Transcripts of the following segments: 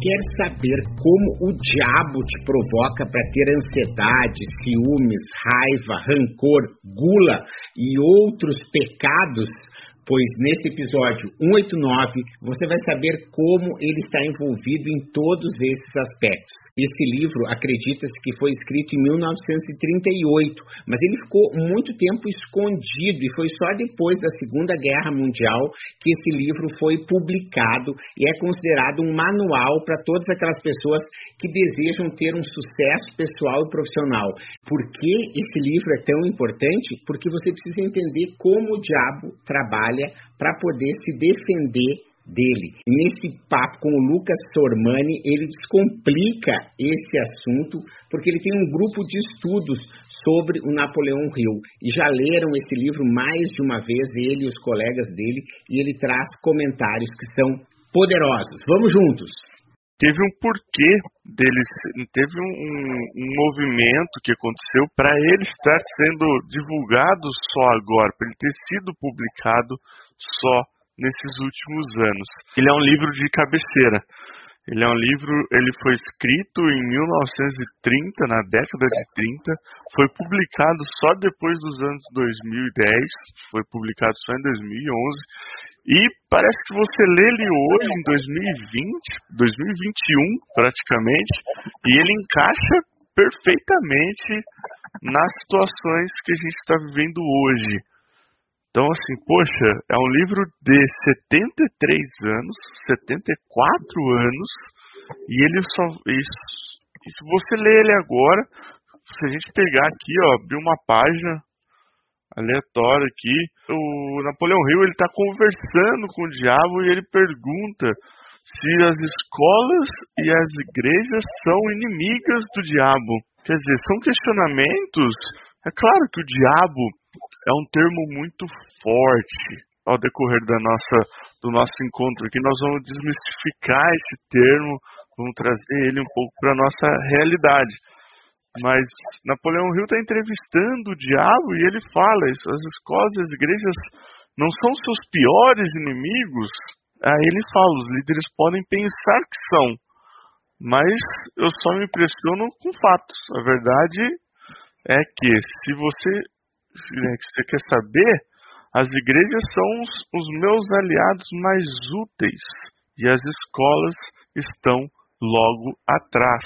Quer saber como o diabo te provoca para ter ansiedade, ciúmes, raiva, rancor, gula e outros pecados? Pois nesse episódio 189 você vai saber como ele está envolvido em todos esses aspectos. Esse livro acredita-se que foi escrito em 1938, mas ele ficou muito tempo escondido e foi só depois da Segunda Guerra Mundial que esse livro foi publicado e é considerado um manual para todas aquelas pessoas que desejam ter um sucesso pessoal e profissional. Por que esse livro é tão importante? Porque você precisa entender como o diabo trabalha para poder se defender dele. Nesse papo com o Lucas Sormani, ele descomplica esse assunto, porque ele tem um grupo de estudos sobre o Napoleão Hill. E já leram esse livro mais de uma vez, ele e os colegas dele, e ele traz comentários que são poderosos. Vamos juntos! teve um porquê deles, teve um, um, movimento que aconteceu para ele estar sendo divulgado só agora, para ele ter sido publicado só nesses últimos anos. Ele é um livro de cabeceira. Ele é um livro, ele foi escrito em 1930, na década de 30, foi publicado só depois dos anos 2010, foi publicado só em 2011, e parece que você lê ele hoje, em 2020, 2021 praticamente, e ele encaixa perfeitamente nas situações que a gente está vivendo hoje. Então, assim, poxa, é um livro de 73 anos, 74 anos, e ele só. E, se você ler ele agora, se a gente pegar aqui, ó, abrir uma página aleatória aqui, o Napoleão Hill ele está conversando com o diabo e ele pergunta se as escolas e as igrejas são inimigas do diabo. Quer dizer, são questionamentos. É claro que o diabo é um termo muito forte ao decorrer da nossa, do nosso encontro aqui. Nós vamos desmistificar esse termo, vamos trazer ele um pouco para a nossa realidade. Mas Napoleão Hill está entrevistando o diabo e ele fala: isso, as escolas as igrejas não são seus piores inimigos. Aí ele fala: os líderes podem pensar que são, mas eu só me impressiono com fatos. A verdade é que se você que você quer saber, as igrejas são os, os meus aliados mais úteis e as escolas estão logo atrás.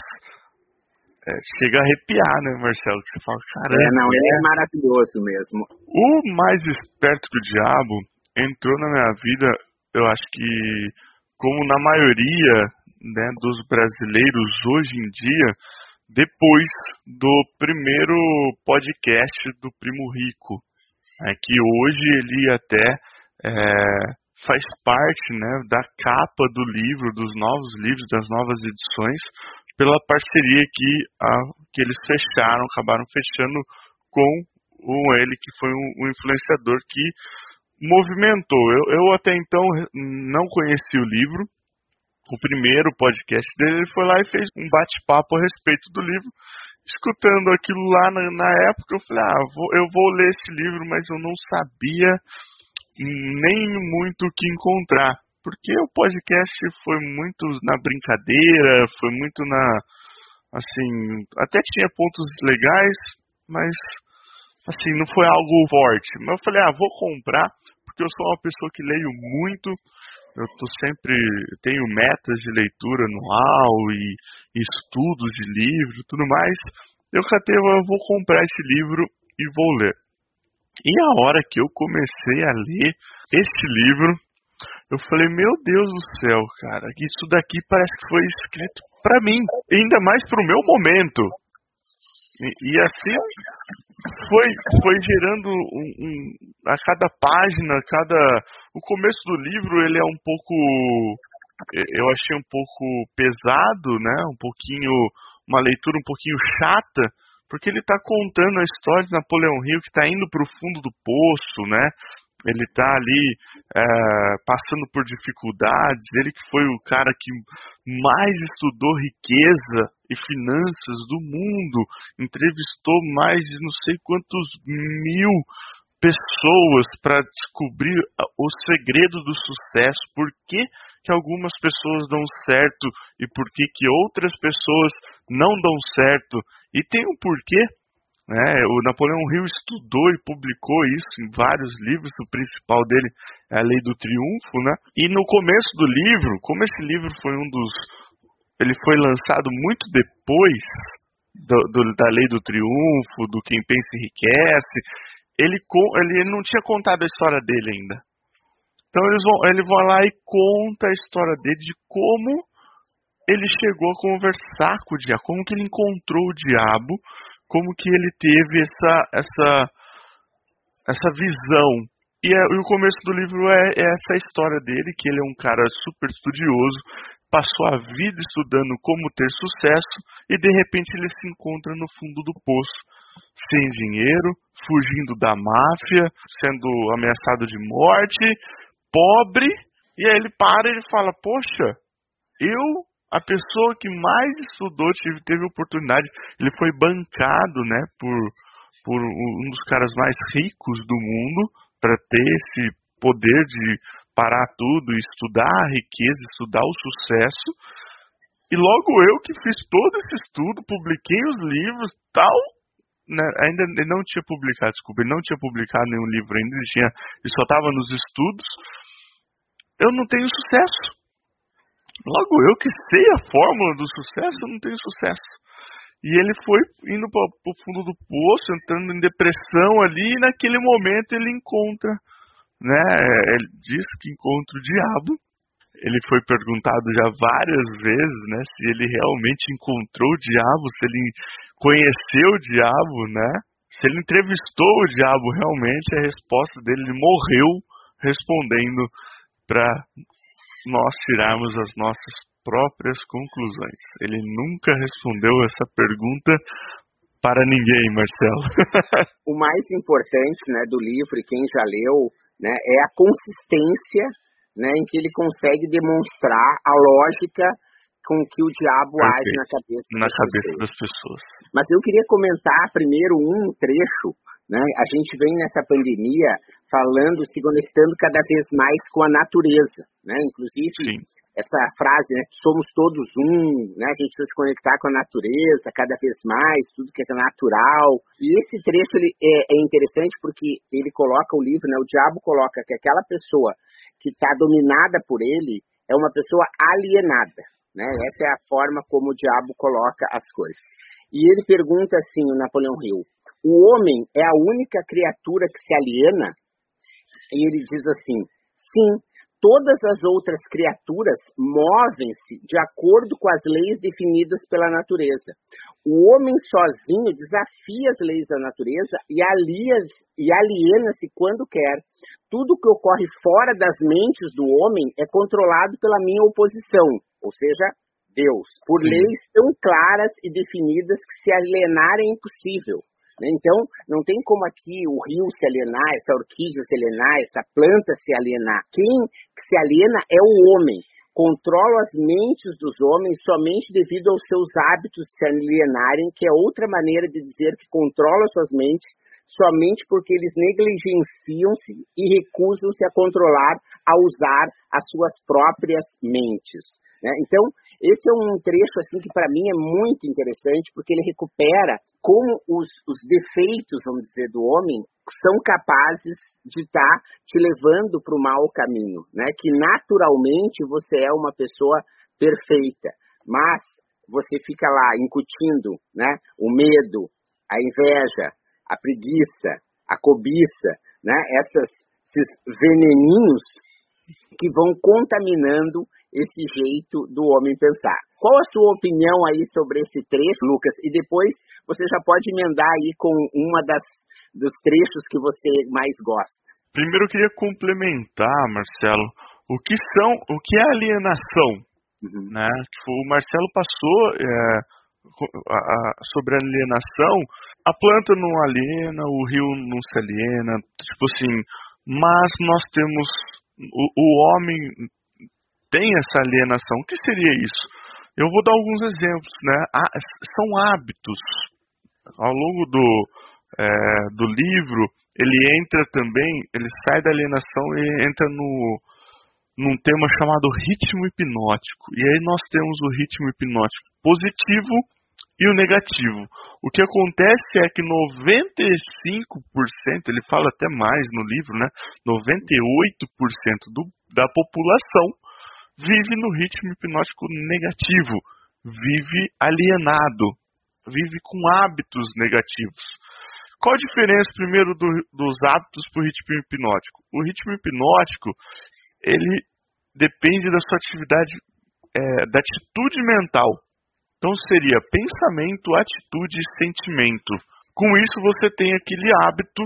É, chega a arrepiar, né, Marcelo? Que você fala, caramba. É, não, ele é maravilhoso mesmo. O mais esperto que o diabo entrou na minha vida, eu acho que, como na maioria né, dos brasileiros hoje em dia, depois do primeiro podcast do Primo Rico, é que hoje ele até é, faz parte né, da capa do livro, dos novos livros, das novas edições, pela parceria que, a, que eles fecharam, acabaram fechando com o ele, que foi um, um influenciador que movimentou. Eu, eu até então não conheci o livro, o primeiro podcast dele, ele foi lá e fez um bate-papo a respeito do livro. Escutando aquilo lá na, na época, eu falei, ah, vou, eu vou ler esse livro, mas eu não sabia nem muito o que encontrar. Porque o podcast foi muito na brincadeira, foi muito na. Assim, até tinha pontos legais, mas assim, não foi algo forte. Mas eu falei, ah, vou comprar, porque eu sou uma pessoa que leio muito, eu tô sempre tenho metas de leitura anual e, e estudos de livro tudo mais. Eu catei, eu vou comprar esse livro e vou ler. E a hora que eu comecei a ler este livro, eu falei, meu Deus do céu, cara, isso daqui parece que foi escrito para mim, ainda mais para o meu momento. E, e, assim foi, foi gerando um, um, a cada página, cada o começo do livro ele é um pouco eu achei um pouco pesado, né? Um pouquinho, uma leitura um pouquinho chata, porque ele está contando a história de Napoleão Rio que está indo para o fundo do poço, né? Ele está ali é, passando por dificuldades. Ele que foi o cara que mais estudou riqueza e finanças do mundo, entrevistou mais de não sei quantos mil pessoas para descobrir o segredo do sucesso, por que, que algumas pessoas dão certo e por que, que outras pessoas não dão certo. E tem um porquê. Né? O Napoleão Hill estudou e publicou isso em vários livros, o principal dele é a Lei do Triunfo, né? E no começo do livro, como esse livro foi um dos, ele foi lançado muito depois do, do, da Lei do Triunfo, do Quem Pensa Enriquece, ele, ele não tinha contado a história dele ainda. Então eles vão, ele vai lá e conta a história dele de como ele chegou a conversar com o diabo, como que ele encontrou o diabo, como que ele teve essa essa essa visão. E, é, e o começo do livro é, é essa história dele, que ele é um cara super estudioso, passou a vida estudando como ter sucesso e de repente ele se encontra no fundo do poço sem dinheiro, fugindo da máfia, sendo ameaçado de morte, pobre, e aí ele para e ele fala: Poxa, eu, a pessoa que mais estudou, tive, teve oportunidade, ele foi bancado né, por, por um dos caras mais ricos do mundo para ter esse poder de parar tudo, estudar a riqueza, estudar o sucesso. E logo eu que fiz todo esse estudo, publiquei os livros, tal, né, ainda ele não tinha publicado, desculpa, ele não tinha publicado nenhum livro ainda, ele, tinha, ele só estava nos estudos. Eu não tenho sucesso. Logo eu que sei a fórmula do sucesso, não tenho sucesso. E ele foi indo para o fundo do poço, entrando em depressão ali, e naquele momento ele encontra, né? Ele diz que encontra o diabo. Ele foi perguntado já várias vezes, né, se ele realmente encontrou o diabo, se ele conheceu o diabo, né? Se ele entrevistou o diabo realmente, a resposta dele ele morreu respondendo para nós tirarmos as nossas próprias conclusões. Ele nunca respondeu essa pergunta para ninguém, Marcelo. o mais importante, né, do livro e quem já leu, né, é a consistência, né, em que ele consegue demonstrar a lógica com que o diabo okay. age na cabeça, na das, cabeça pessoas. das pessoas. Mas eu queria comentar primeiro um trecho, né? A gente vem nessa pandemia falando, se conectando cada vez mais com a natureza, né? Inclusive Sim. essa frase, né? Somos todos um, né? A gente precisa se conectar com a natureza cada vez mais, tudo que é natural. E esse trecho ele é, é interessante porque ele coloca o livro, né? O diabo coloca que aquela pessoa que está dominada por ele é uma pessoa alienada. Né? Essa é a forma como o diabo coloca as coisas. E ele pergunta assim, o Napoleão Hill, o homem é a única criatura que se aliena? E ele diz assim, sim, todas as outras criaturas movem-se de acordo com as leis definidas pela natureza. O homem sozinho desafia as leis da natureza e, e aliena-se quando quer. Tudo que ocorre fora das mentes do homem é controlado pela minha oposição, ou seja, Deus, por Sim. leis tão claras e definidas que se alienar é impossível. Né? Então, não tem como aqui o rio se alienar, essa orquídea se alienar, essa planta se alienar. Quem se aliena é o homem controlam as mentes dos homens somente devido aos seus hábitos se alienarem, que é outra maneira de dizer que controlam suas mentes somente porque eles negligenciam-se e recusam-se a controlar, a usar as suas próprias mentes. Né? Então, esse é um trecho assim que para mim é muito interessante, porque ele recupera como os, os defeitos, vamos dizer, do homem são capazes de estar tá te levando para o mau caminho, né? Que naturalmente você é uma pessoa perfeita, mas você fica lá incutindo, né? O medo, a inveja, a preguiça, a cobiça, né? Essas, esses veneninhos que vão contaminando esse jeito do homem pensar. Qual a sua opinião aí sobre esse trecho, Lucas? E depois você já pode emendar aí com uma das dos trechos que você mais gosta. Primeiro eu queria complementar, Marcelo, O que são, o que é alienação? Uhum. Né? Tipo, o Marcelo passou é, sobre alienação. A planta não aliena, o rio não se aliena, tipo assim. Mas nós temos o, o homem tem essa alienação. O que seria isso? Eu vou dar alguns exemplos, né? são hábitos. Ao longo do, é, do livro, ele entra também, ele sai da alienação e entra no, num tema chamado ritmo hipnótico. E aí nós temos o ritmo hipnótico positivo e o negativo. O que acontece é que 95%, ele fala até mais no livro, né? 98% do, da população vive no ritmo hipnótico negativo, vive alienado, vive com hábitos negativos. Qual a diferença, primeiro, do, dos hábitos para o ritmo hipnótico? O ritmo hipnótico, ele depende da sua atividade, é, da atitude mental. Então, seria pensamento, atitude e sentimento. Com isso, você tem aquele hábito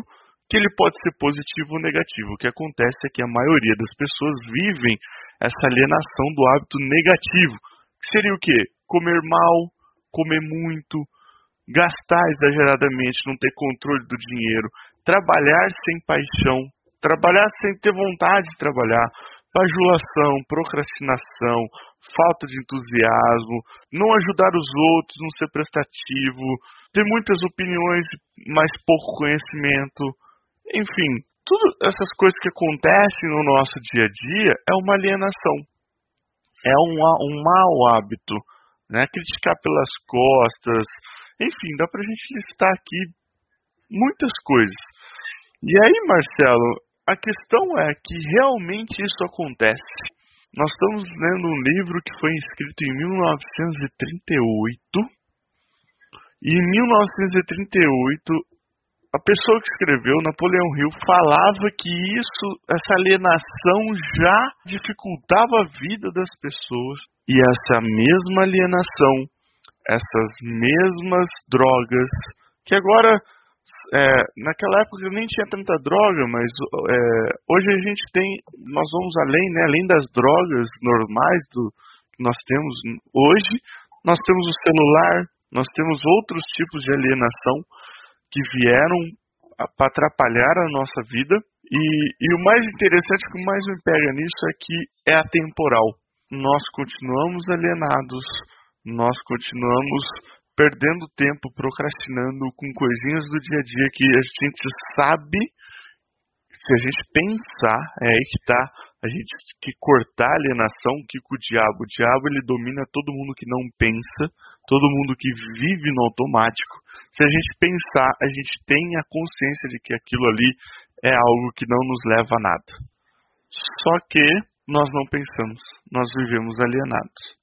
que ele pode ser positivo ou negativo. O que acontece é que a maioria das pessoas vivem essa alienação do hábito negativo, que seria o quê? Comer mal, comer muito, gastar exageradamente, não ter controle do dinheiro, trabalhar sem paixão, trabalhar sem ter vontade de trabalhar, bajulação, procrastinação, falta de entusiasmo, não ajudar os outros, não ser prestativo, ter muitas opiniões, mas pouco conhecimento, enfim, tudo essas coisas que acontecem no nosso dia a dia é uma alienação. É um, um mau hábito. Né? Criticar pelas costas. Enfim, dá pra gente listar aqui muitas coisas. E aí, Marcelo, a questão é que realmente isso acontece. Nós estamos lendo um livro que foi escrito em 1938. E em 1938 a pessoa que escreveu, Napoleão Hill, falava que isso, essa alienação já dificultava a vida das pessoas. E essa mesma alienação, essas mesmas drogas, que agora, é, naquela época nem tinha tanta droga, mas é, hoje a gente tem, nós vamos além, né, além das drogas normais do, que nós temos hoje, nós temos o celular, nós temos outros tipos de alienação que vieram para atrapalhar a nossa vida. E, e, o mais interessante, que mais me pega nisso é que é atemporal. Nós continuamos alienados, nós continuamos perdendo tempo, procrastinando com coisinhas do dia a dia que a gente sabe, se a gente pensar, é aí que está, a gente que cortar a alienação, que com o diabo, o diabo ele domina todo mundo que não pensa, todo mundo que vive no automático. Se a gente pensar, a gente tem a consciência de que aquilo ali é algo que não nos leva a nada. Só que nós não pensamos, nós vivemos alienados.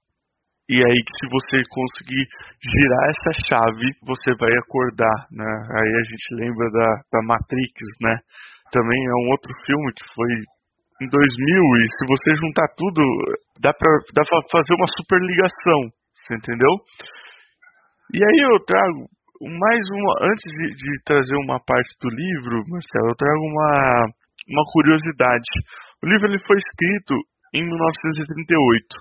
E aí que se você conseguir girar essa chave, você vai acordar, né? Aí a gente lembra da, da Matrix, né? Também é um outro filme que foi em 2000 e se você juntar tudo, dá pra, dá pra fazer uma super ligação, você entendeu? E aí eu trago mais uma, antes de, de, trazer uma parte do livro, Marcelo, eu trago uma, uma curiosidade. O livro ele foi escrito em 1938.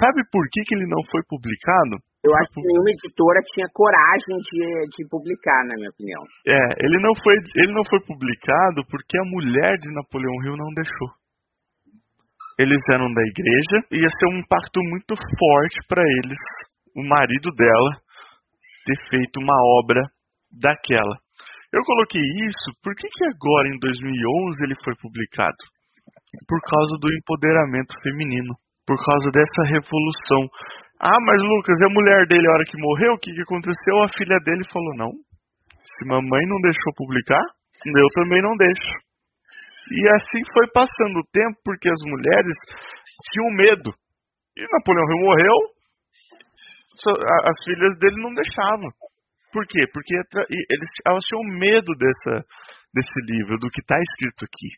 Sabe por que, que ele não foi publicado? Eu acho que nenhuma editora tinha coragem de, de publicar, na minha opinião. É, ele não foi, ele não foi publicado porque a mulher de Napoleão Hill não deixou. Eles eram da igreja, ia ser um impacto muito forte para eles, o marido dela, ter feito uma obra daquela. Eu coloquei isso, por que, que agora, em 2011, ele foi publicado? Por causa do empoderamento feminino, por causa dessa revolução. Ah, mas Lucas, e a mulher dele, a hora que morreu, o que, que aconteceu? A filha dele falou: não, se mamãe não deixou publicar, eu também não deixo. E assim foi passando o tempo, porque as mulheres tinham medo. E Napoleão Hill morreu, as filhas dele não deixavam. Por quê? Porque eles, elas tinham medo dessa, desse livro, do que está escrito aqui.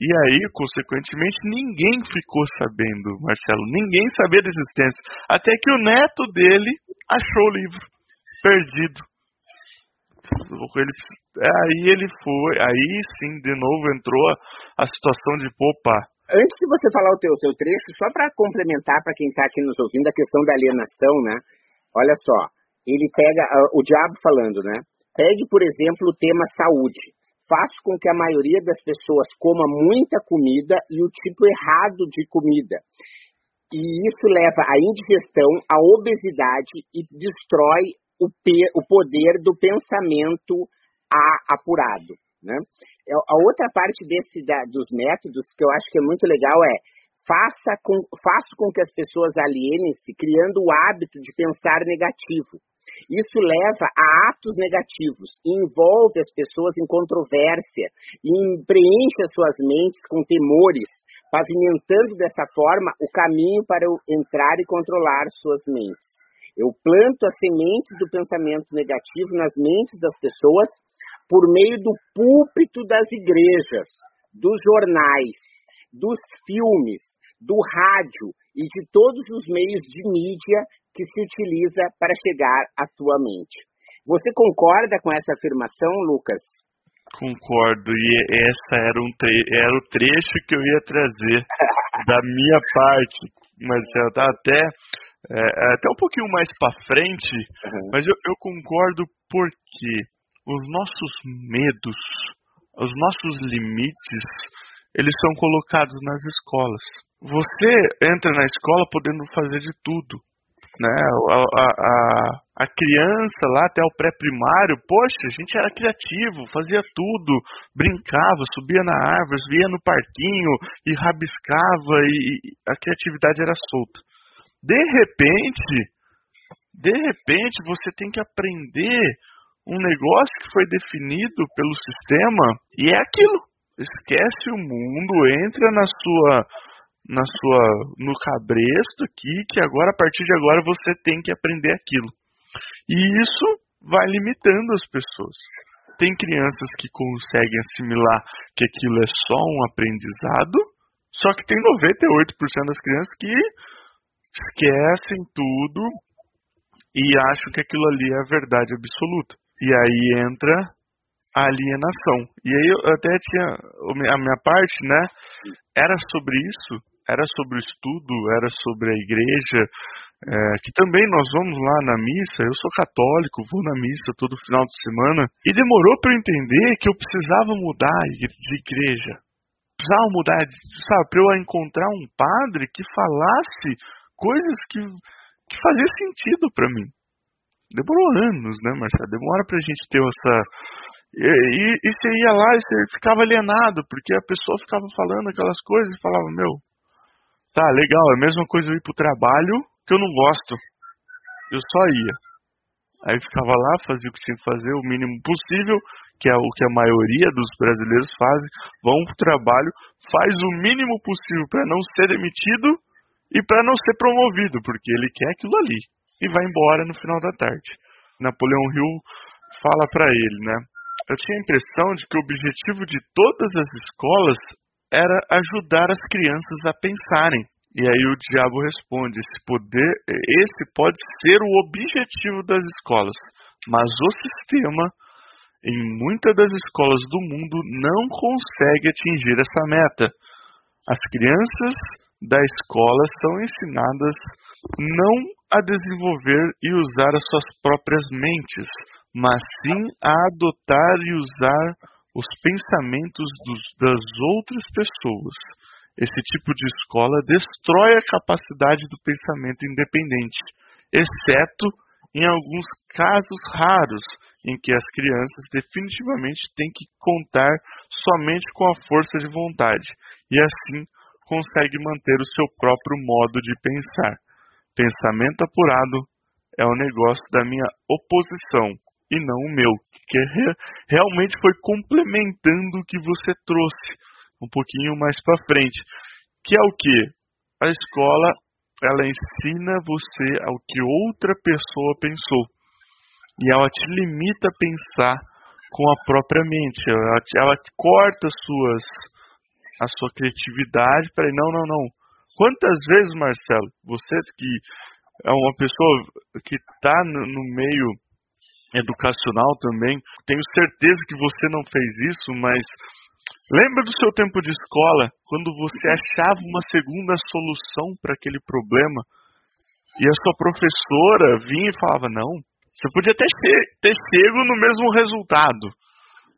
E aí, consequentemente, ninguém ficou sabendo, Marcelo. Ninguém sabia da existência. Até que o neto dele achou o livro perdido. Ele, aí ele foi, aí sim, de novo entrou a, a situação de, opa, antes de você falar o teu, teu trecho, só para complementar para quem está aqui nos ouvindo a questão da alienação, né? Olha só, ele pega uh, o diabo falando, né? Pegue, por exemplo, o tema saúde. Faz com que a maioria das pessoas coma muita comida e o tipo errado de comida. E isso leva à indigestão, à obesidade e destrói o, o poder do pensamento apurado. Né? É, a outra parte desse, da, dos métodos que eu acho que é muito legal é faça com, com que as pessoas alienem-se criando o hábito de pensar negativo. Isso leva a atos negativos, envolve as pessoas em controvérsia, e preenche as suas mentes com temores, pavimentando dessa forma o caminho para entrar e controlar suas mentes. Eu planto a semente do pensamento negativo nas mentes das pessoas por meio do púlpito das igrejas, dos jornais, dos filmes, do rádio e de todos os meios de mídia que se utiliza para chegar à tua mente. Você concorda com essa afirmação, Lucas? Concordo, e essa era, um era o trecho que eu ia trazer da minha parte, mas está até, é, é, até um pouquinho mais para frente, uhum. mas eu, eu concordo porque os nossos medos, os nossos limites, eles são colocados nas escolas. Você entra na escola podendo fazer de tudo. Né? A, a, a criança lá até o pré-primário, poxa, a gente era criativo, fazia tudo, brincava, subia na árvore, via no parquinho e rabiscava e, e a criatividade era solta. De repente, de repente você tem que aprender um negócio que foi definido pelo sistema e é aquilo. Esquece o mundo, entra na sua na sua no cabresto aqui que agora a partir de agora você tem que aprender aquilo. E isso vai limitando as pessoas. Tem crianças que conseguem assimilar que aquilo é só um aprendizado, só que tem 98% das crianças que esquecem tudo e acham que aquilo ali é a verdade absoluta. E aí entra alienação. E aí eu até tinha a minha parte, né? Era sobre isso, era sobre o estudo, era sobre a igreja, é, que também nós vamos lá na missa. Eu sou católico, vou na missa todo final de semana. E demorou para eu entender que eu precisava mudar de igreja. Precisava mudar, sabe, para eu encontrar um padre que falasse coisas que, que faziam sentido para mim. Demorou anos, né, Marcelo? Demora pra gente ter essa. E, e, e você ia lá e você ficava alienado, porque a pessoa ficava falando aquelas coisas e falava, meu, tá, legal, é a mesma coisa eu ir pro trabalho que eu não gosto. Eu só ia. Aí ficava lá, fazia o que tinha que fazer, o mínimo possível, que é o que a maioria dos brasileiros fazem, vão pro trabalho, faz o mínimo possível para não ser demitido e para não ser promovido, porque ele quer aquilo ali e vai embora no final da tarde. Napoleão Hill fala para ele, né? Eu tinha a impressão de que o objetivo de todas as escolas era ajudar as crianças a pensarem. E aí o diabo responde: esse poder, esse pode ser o objetivo das escolas, mas o sistema em muitas das escolas do mundo não consegue atingir essa meta. As crianças da escola são ensinadas não a desenvolver e usar as suas próprias mentes, mas sim a adotar e usar os pensamentos dos, das outras pessoas. Esse tipo de escola destrói a capacidade do pensamento independente, exceto em alguns casos raros em que as crianças definitivamente têm que contar somente com a força de vontade e assim consegue manter o seu próprio modo de pensar. Pensamento apurado é o negócio da minha oposição e não o meu, que realmente foi complementando o que você trouxe um pouquinho mais para frente, que é o que a escola ela ensina você ao que outra pessoa pensou e ela te limita a pensar com a própria mente, ela, ela corta suas a sua criatividade para não, não, não, Quantas vezes, Marcelo, você que é uma pessoa que está no, no meio educacional também, tenho certeza que você não fez isso, mas Lembra do seu tempo de escola, quando você achava uma segunda solução para aquele problema e a sua professora vinha e falava: não, você podia ter, ter chego no mesmo resultado,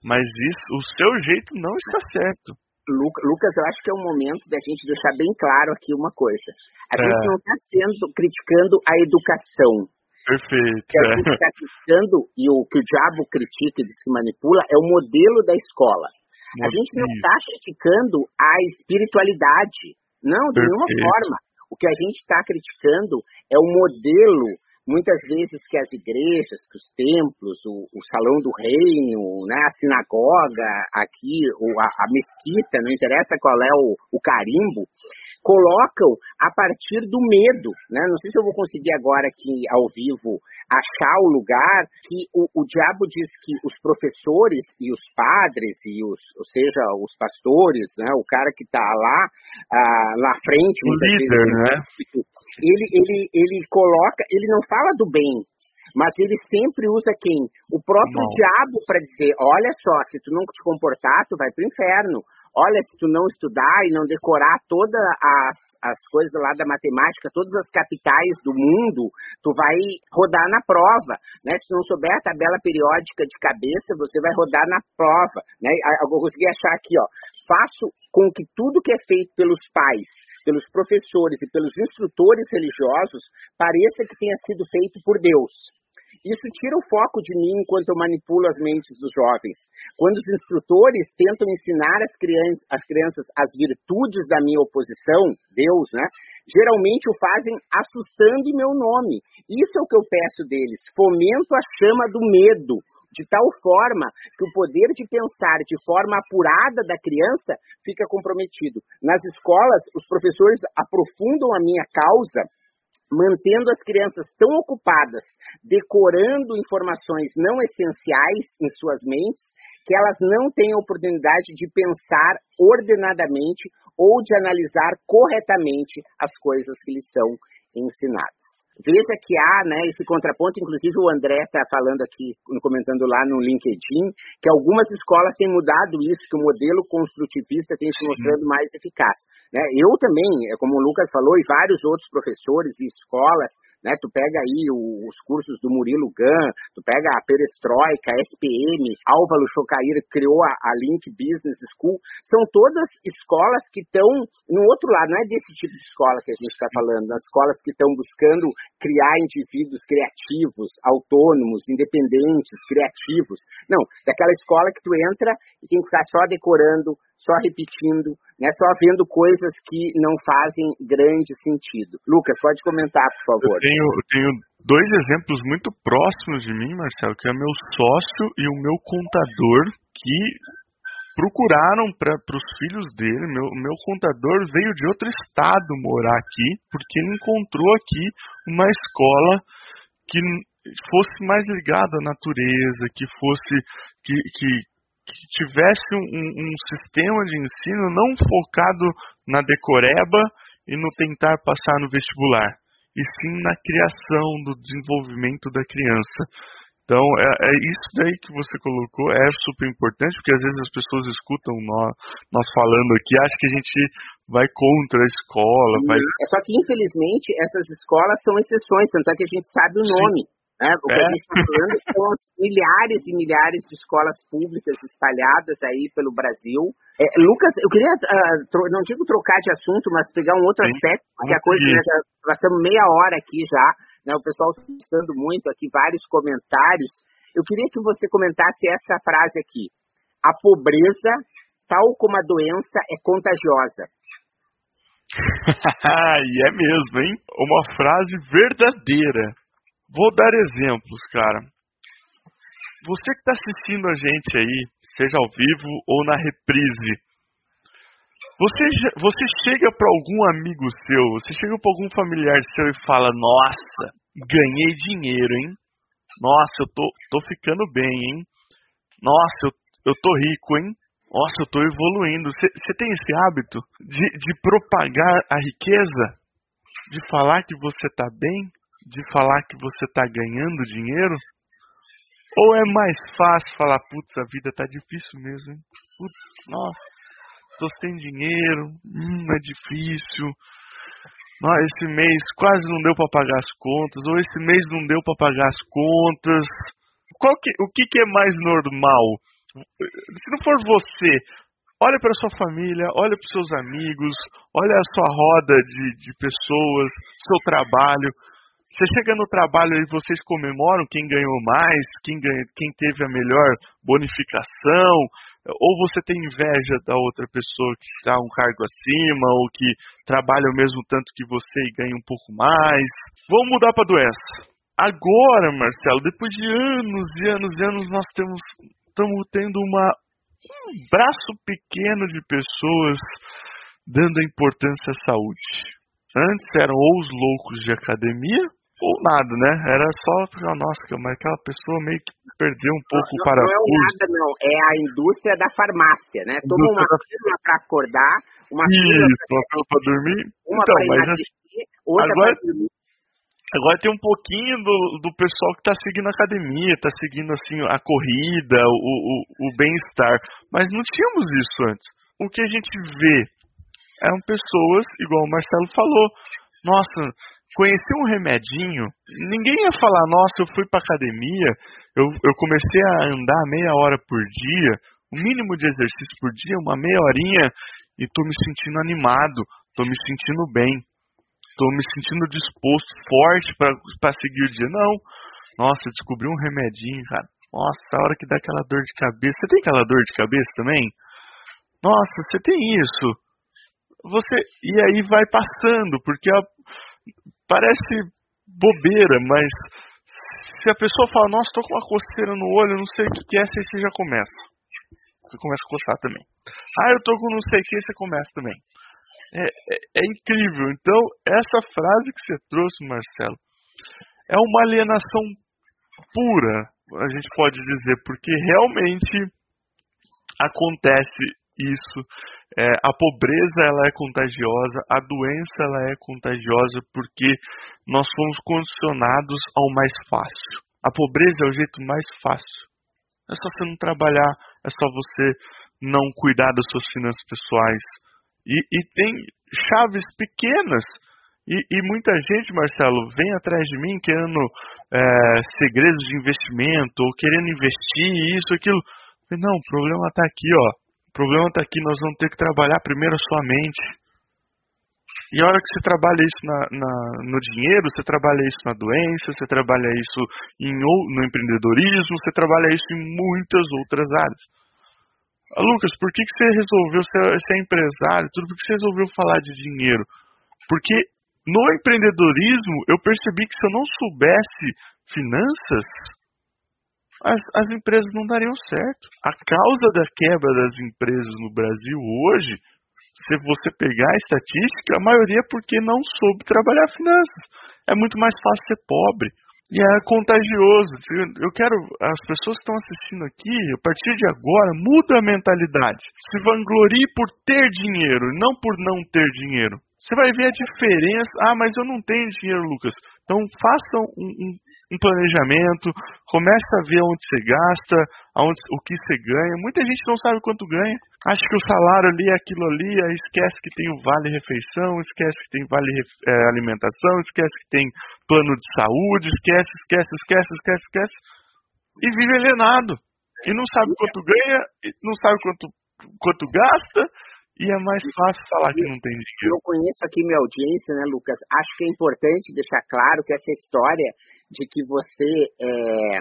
mas isso, o seu jeito não está certo. Lucas, eu acho que é o momento da gente deixar bem claro aqui uma coisa. A é. gente não está sendo criticando a educação. Perfeito. O que a gente está criticando e o que o diabo critica e diz que manipula é o modelo da escola. A gente não está criticando a espiritualidade. Não, de Perfeito. nenhuma forma. O que a gente está criticando é o modelo muitas vezes que as igrejas, que os templos, o, o salão do reino, né, a sinagoga aqui, ou a, a mesquita, não interessa qual é o, o carimbo, colocam a partir do medo, né? Não sei se eu vou conseguir agora aqui ao vivo achar o lugar que o, o diabo diz que os professores e os padres e os, ou seja, os pastores, né? O cara que está lá ah, na frente, o líder, vezes, né? Ele, ele, ele coloca, ele não fala do bem, mas ele sempre usa quem? O próprio não. diabo para dizer, olha só, se tu não te comportar, tu vai para o inferno. Olha, se tu não estudar e não decorar todas as, as coisas lá da matemática, todas as capitais do mundo, tu vai rodar na prova, né? Se tu não souber a tabela periódica de cabeça, você vai rodar na prova, né? Eu consegui achar aqui, ó. Faço com que tudo que é feito pelos pais, pelos professores e pelos instrutores religiosos pareça que tenha sido feito por Deus. Isso tira o foco de mim enquanto eu manipulo as mentes dos jovens. Quando os instrutores tentam ensinar as crianças, as crianças as virtudes da minha oposição, Deus, né? Geralmente o fazem assustando em meu nome. Isso é o que eu peço deles. Fomento a chama do medo, de tal forma que o poder de pensar de forma apurada da criança fica comprometido. Nas escolas, os professores aprofundam a minha causa mantendo as crianças tão ocupadas decorando informações não essenciais em suas mentes que elas não têm oportunidade de pensar ordenadamente ou de analisar corretamente as coisas que lhes são ensinadas. Veja que há né, esse contraponto, inclusive o André está falando aqui, comentando lá no LinkedIn, que algumas escolas têm mudado isso, que o modelo construtivista tem se mostrando mais eficaz. Né? Eu também, é como o Lucas falou, e vários outros professores e escolas, né, tu pega aí os cursos do Murilo Gun, tu pega a Perestroika, a SPM, Álvaro Chocair criou a, a Link Business School, são todas escolas que estão no outro lado, não é desse tipo de escola que a gente está falando, das escolas que estão buscando criar indivíduos criativos, autônomos, independentes, criativos. Não, daquela escola que tu entra e tem que ficar só decorando, só repetindo, né, só vendo coisas que não fazem grande sentido. Lucas, pode comentar, por favor. Eu tenho, eu tenho dois exemplos muito próximos de mim, Marcelo, que é meu sócio e o meu contador, que procuraram para os filhos dele. Meu, meu contador veio de outro estado morar aqui, porque ele encontrou aqui uma escola que fosse mais ligada à natureza, que fosse que, que, que tivesse um, um sistema de ensino não focado na decoreba e no tentar passar no vestibular, e sim na criação do desenvolvimento da criança. Então, é, é, isso daí que você colocou é super importante, porque às vezes as pessoas escutam nós, nós falando aqui, acham que a gente vai contra a escola. Vai... É só que, infelizmente, essas escolas são exceções, tanto é que a gente sabe o nome. Né? O que é. a gente está falando são as milhares e milhares de escolas públicas espalhadas aí pelo Brasil. É, Lucas, eu queria, uh, não digo trocar de assunto, mas pegar um outro Sim. aspecto, porque a coisa, né, já passamos meia hora aqui já, né? O pessoal está gostando muito aqui, vários comentários. Eu queria que você comentasse essa frase aqui. A pobreza, tal como a doença, é contagiosa. e é mesmo, hein? Uma frase verdadeira. Vou dar exemplos, cara. Você que está assistindo a gente aí, seja ao vivo ou na reprise, você, você chega para algum amigo seu, você chega para algum familiar seu e fala: Nossa, ganhei dinheiro, hein? Nossa, eu tô, tô ficando bem, hein? Nossa, eu, eu tô rico, hein? Nossa, eu tô evoluindo. Você tem esse hábito de, de propagar a riqueza? De falar que você tá bem? De falar que você tá ganhando dinheiro? Ou é mais fácil falar, putz, a vida tá difícil mesmo, hein? Putz, nossa tô sem dinheiro, hum, é difícil. Ah, esse mês quase não deu para pagar as contas, ou esse mês não deu para pagar as contas. Qual que, o que, que é mais normal? Se não for você, olha para sua família, olha para seus amigos, olha a sua roda de, de pessoas, seu trabalho. Você chega no trabalho e vocês comemoram quem ganhou mais, quem, quem teve a melhor bonificação, ou você tem inveja da outra pessoa que está um cargo acima, ou que trabalha o mesmo tanto que você e ganha um pouco mais. Vamos mudar para doença. Agora, Marcelo, depois de anos e anos e anos, nós temos estamos tendo uma, um braço pequeno de pessoas dando importância à saúde. Antes eram ou os loucos de academia, ou nada, né? Era só nossa, mas aquela pessoa meio que perdeu um pouco não, para Não é o nada, não. É a indústria da farmácia, né? Toma uma da... pílula para acordar, uma pílula para dormir. Uma então, para emagrecer, outra agora... dormir. Agora tem um pouquinho do, do pessoal que está seguindo a academia, está seguindo assim a corrida, o, o, o bem-estar. Mas não tínhamos isso antes. O que a gente vê eram pessoas, igual o Marcelo falou, nossa, conheci um remedinho, ninguém ia falar, nossa, eu fui para academia, eu, eu comecei a andar meia hora por dia, o mínimo de exercício por dia, uma meia horinha, e tô me sentindo animado, tô me sentindo bem, tô me sentindo disposto, forte para seguir o dia. Não, nossa, eu descobri um remedinho, cara. Nossa, a hora que dá aquela dor de cabeça. Você tem aquela dor de cabeça também? Nossa, você tem isso. Você e aí vai passando, porque a, parece bobeira, mas se a pessoa fala, nossa, tô com uma coceira no olho, não sei o que, que é, você já começa. Você começa a coçar também. Ah, eu tô com não sei o que, você começa também. É, é, é, incrível. Então, essa frase que você trouxe, Marcelo, é uma alienação pura, a gente pode dizer, porque realmente acontece isso. É, a pobreza ela é contagiosa, a doença ela é contagiosa porque nós fomos condicionados ao mais fácil. A pobreza é o jeito mais fácil. É só você não trabalhar, é só você não cuidar das suas finanças pessoais. E, e tem chaves pequenas. E, e, muita gente, Marcelo, vem atrás de mim querendo é, segredos de investimento ou querendo investir isso, aquilo. Não, o problema está aqui, ó. O problema está aqui, nós vamos ter que trabalhar primeiro a sua mente. E a hora que você trabalha isso na, na, no dinheiro, você trabalha isso na doença, você trabalha isso em, no empreendedorismo, você trabalha isso em muitas outras áreas. Ah, Lucas, por que, que você resolveu ser, ser empresário? Tudo por que você resolveu falar de dinheiro? Porque no empreendedorismo eu percebi que se eu não soubesse finanças, as, as empresas não dariam certo. A causa da quebra das empresas no Brasil hoje, se você pegar a estatística, a maioria é porque não soube trabalhar finanças. É muito mais fácil ser pobre. E é contagioso. Eu quero, as pessoas que estão assistindo aqui, a partir de agora, muda a mentalidade. Se vanglorie por ter dinheiro, não por não ter dinheiro. Você vai ver a diferença. Ah, mas eu não tenho dinheiro, Lucas. Então faça um, um, um planejamento, comece a ver onde você gasta, aonde, o que você ganha. Muita gente não sabe quanto ganha. Acha que o salário ali é aquilo ali, aí esquece que tem o vale refeição, esquece que tem vale é, alimentação, esquece que tem plano de saúde, esquece, esquece, esquece, esquece, esquece. E vive alienado. E não sabe quanto ganha, não sabe quanto, quanto gasta, e é mais fácil falar que não tem dinheiro. Eu conheço aqui minha audiência, né, Lucas? Acho que é importante deixar claro que essa história de que você é,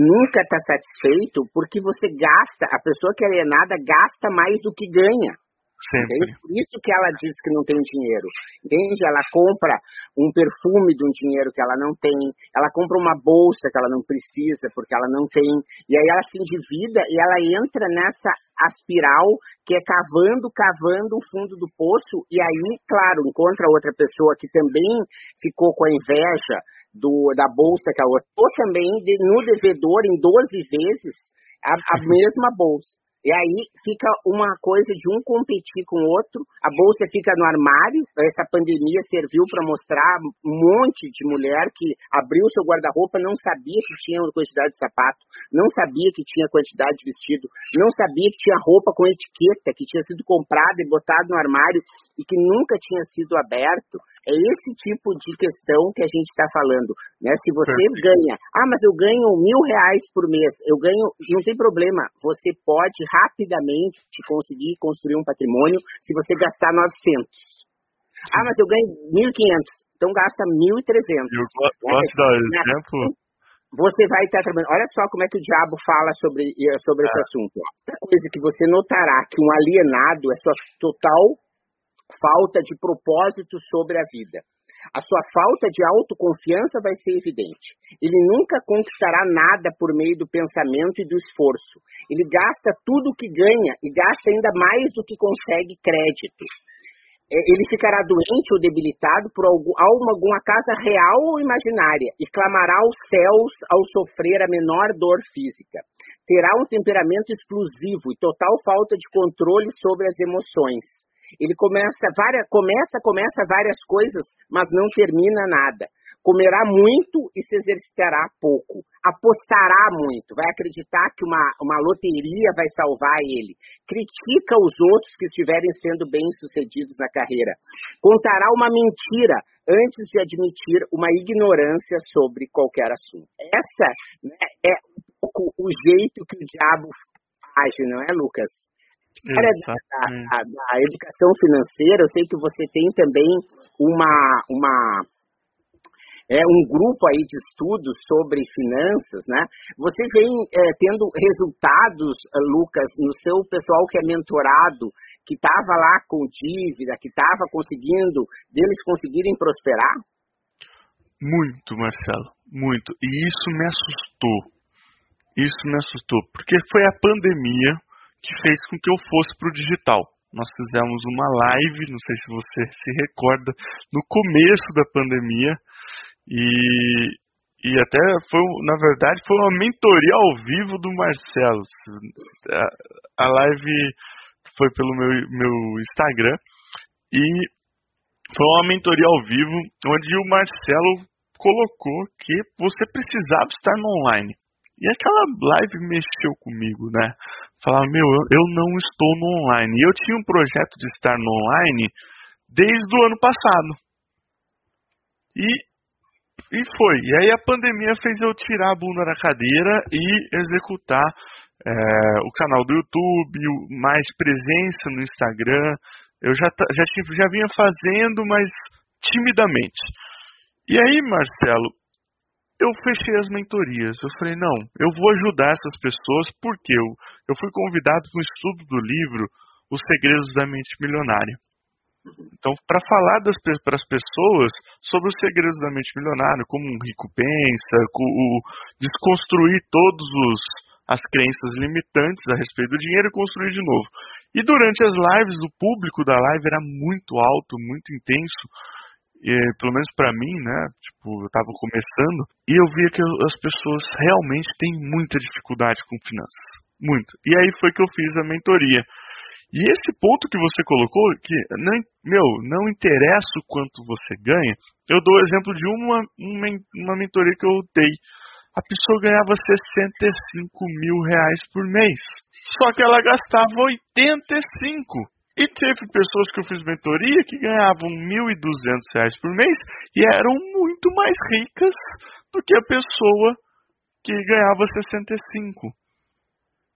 nunca está satisfeito porque você gasta, a pessoa que é alienada gasta mais do que ganha. Sempre. Por isso que ela diz que não tem dinheiro. Entende? Ela compra um perfume de um dinheiro que ela não tem, ela compra uma bolsa que ela não precisa porque ela não tem, e aí ela se endivida e ela entra nessa aspiral que é cavando, cavando o fundo do poço, e aí, claro, encontra outra pessoa que também ficou com a inveja do, da bolsa que a outra, ou também de, no devedor em 12 vezes a, a mesma bolsa. E aí fica uma coisa de um competir com o outro, a bolsa fica no armário. Essa pandemia serviu para mostrar um monte de mulher que abriu seu guarda-roupa, não sabia que tinha quantidade de sapato, não sabia que tinha quantidade de vestido, não sabia que tinha roupa com etiqueta, que tinha sido comprada e botada no armário e que nunca tinha sido aberto. É esse tipo de questão que a gente está falando. Né? Se você Perfeito. ganha, ah, mas eu ganho mil reais por mês, eu ganho, não tem problema, você pode rapidamente conseguir construir um patrimônio se você gastar 900. Ah, mas eu ganho 1.500, então gasta 1.300. Eu posso dar exemplo? Você vai estar trabalhando. Olha só como é que o diabo fala sobre, sobre é. esse assunto. Outra coisa que você notará que um alienado é sua total falta de propósito sobre a vida. A sua falta de autoconfiança vai ser evidente. Ele nunca conquistará nada por meio do pensamento e do esforço. Ele gasta tudo o que ganha e gasta ainda mais do que consegue crédito. É, ele ficará doente ou debilitado por alguma, causa real ou imaginária e clamará aos céus ao sofrer a menor dor física. Terá um temperamento explosivo e total falta de controle sobre as emoções ele começa, várias, começa, começa várias coisas, mas não termina nada. Comerá muito e se exercitará pouco. Apostará muito, vai acreditar que uma, uma loteria vai salvar ele. Critica os outros que estiverem sendo bem-sucedidos na carreira. Contará uma mentira antes de admitir uma ignorância sobre qualquer assunto. Essa né, é um pouco o jeito que o diabo age, não é, Lucas? Área da, da, da, educação financeira, eu sei que você tem também uma, uma é um grupo aí de estudos sobre finanças, né? Você vem é, tendo resultados, eh, Lucas, no seu pessoal que é mentorado, que estava lá com dívida, que estava conseguindo, deles conseguirem prosperar? Muito, Marcelo, muito. E isso me assustou. Isso me assustou, porque foi a pandemia que fez com que eu fosse para o digital. Nós fizemos uma live, não sei se você se recorda, no começo da pandemia e, e até foi, na verdade, foi uma mentoria ao vivo do Marcelo. A, live foi pelo meu, meu Instagram e foi uma mentoria ao vivo onde o Marcelo colocou que você precisava estar no online. E aquela live mexeu comigo, né? Falava, meu, eu não estou no online. E eu tinha um projeto de estar no online desde o ano passado. E, e foi. E aí a pandemia fez eu tirar a bunda da cadeira e executar é, o canal do YouTube, mais presença no Instagram. Eu já, já, já vinha fazendo, mas timidamente. E aí, Marcelo, eu fechei as mentorias. Eu falei, não, eu vou ajudar essas pessoas porque eu, eu fui convidado para um estudo do livro Os Segredos da Mente Milionária. Então, para falar para as pessoas sobre os segredos da mente milionária, como um rico pensa, o, desconstruir todos os as crenças limitantes a respeito do dinheiro e construir de novo. E durante as lives, o público da live era muito alto, muito intenso, e, pelo menos para mim, né, tipo, eu estava começando, e eu via que as pessoas realmente têm muita dificuldade com finanças. Muito. E aí foi que eu fiz a mentoria. E esse ponto que você colocou, que não, meu, não interessa o quanto você ganha, eu dou o exemplo de uma, uma, uma mentoria que eu dei. A pessoa ganhava 65 mil reais por mês. Só que ela gastava 85. E teve pessoas que eu fiz mentoria que ganhavam R$ 1.200 por mês e eram muito mais ricas do que a pessoa que ganhava 65.